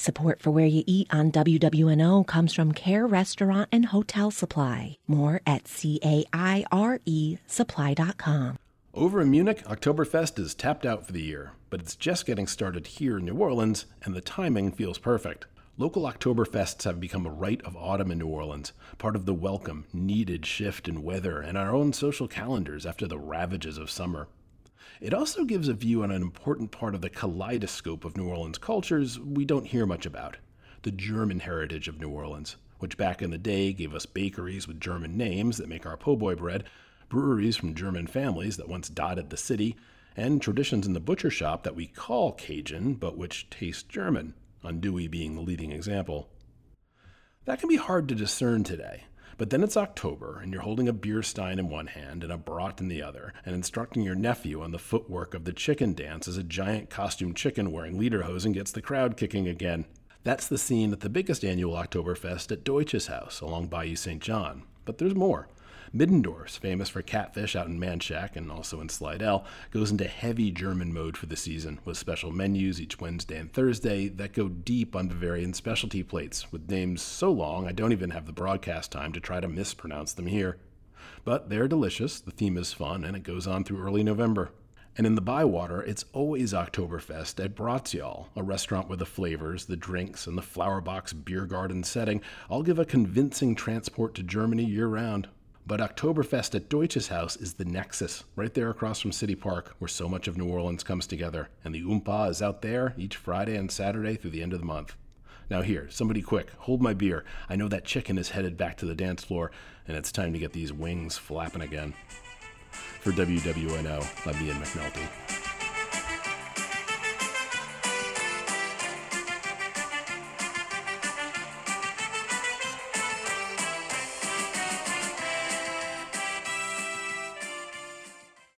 Support for Where You Eat on WWNO comes from Caire Restaurant and Hotel Supply. More at C-A-I-R-E supply.com. Over in Munich, Oktoberfest is tapped out for the year, but it's just getting started here in New Orleans, and the timing feels perfect. Local Oktoberfests have become a rite of autumn in New Orleans, part of the welcome, needed shift in weather and our own social calendars after the ravages of summer. It also gives a view on an important part of the kaleidoscope of New Orleans cultures we don't hear much about the German heritage of New Orleans, which back in the day gave us bakeries with German names that make our po' boy bread, breweries from German families that once dotted the city, and traditions in the butcher shop that we call Cajun but which taste German, Andouille being the leading example. That can be hard to discern today, but then it's October, and you're holding a beer stein in one hand and a brat in the other, and instructing your nephew on the footwork of the chicken dance as a giant costume chicken wearing lederhosen gets the crowd kicking again. That's the scene at the biggest annual Oktoberfest at Deutsches Haus along Bayou St. John. But there's more. Middendorf's, famous for catfish out in Manchac and also in Slidell, goes into heavy German mode for the season, with special menus each Wednesday and Thursday that go deep on Bavarian specialty plates, with names so long I don't even have the broadcast time to try to mispronounce them here. But they're delicious, the theme is fun, and it goes on through early November. And in the Bywater, it's always Oktoberfest at Bratz Y'all, a restaurant where the flavors, the drinks, and the flower box beer garden setting all give a convincing transport to Germany year round. But Oktoberfest at Deutsches Haus is the nexus, right there across from City Park, where so much of New Orleans comes together. And the Oompa is out there each Friday and Saturday through the end of the month. Now, here, somebody quick, hold my beer. I know that chicken is headed back to the dance floor, and it's time to get these wings flapping again. For WWNO, I'm Ian McNulty.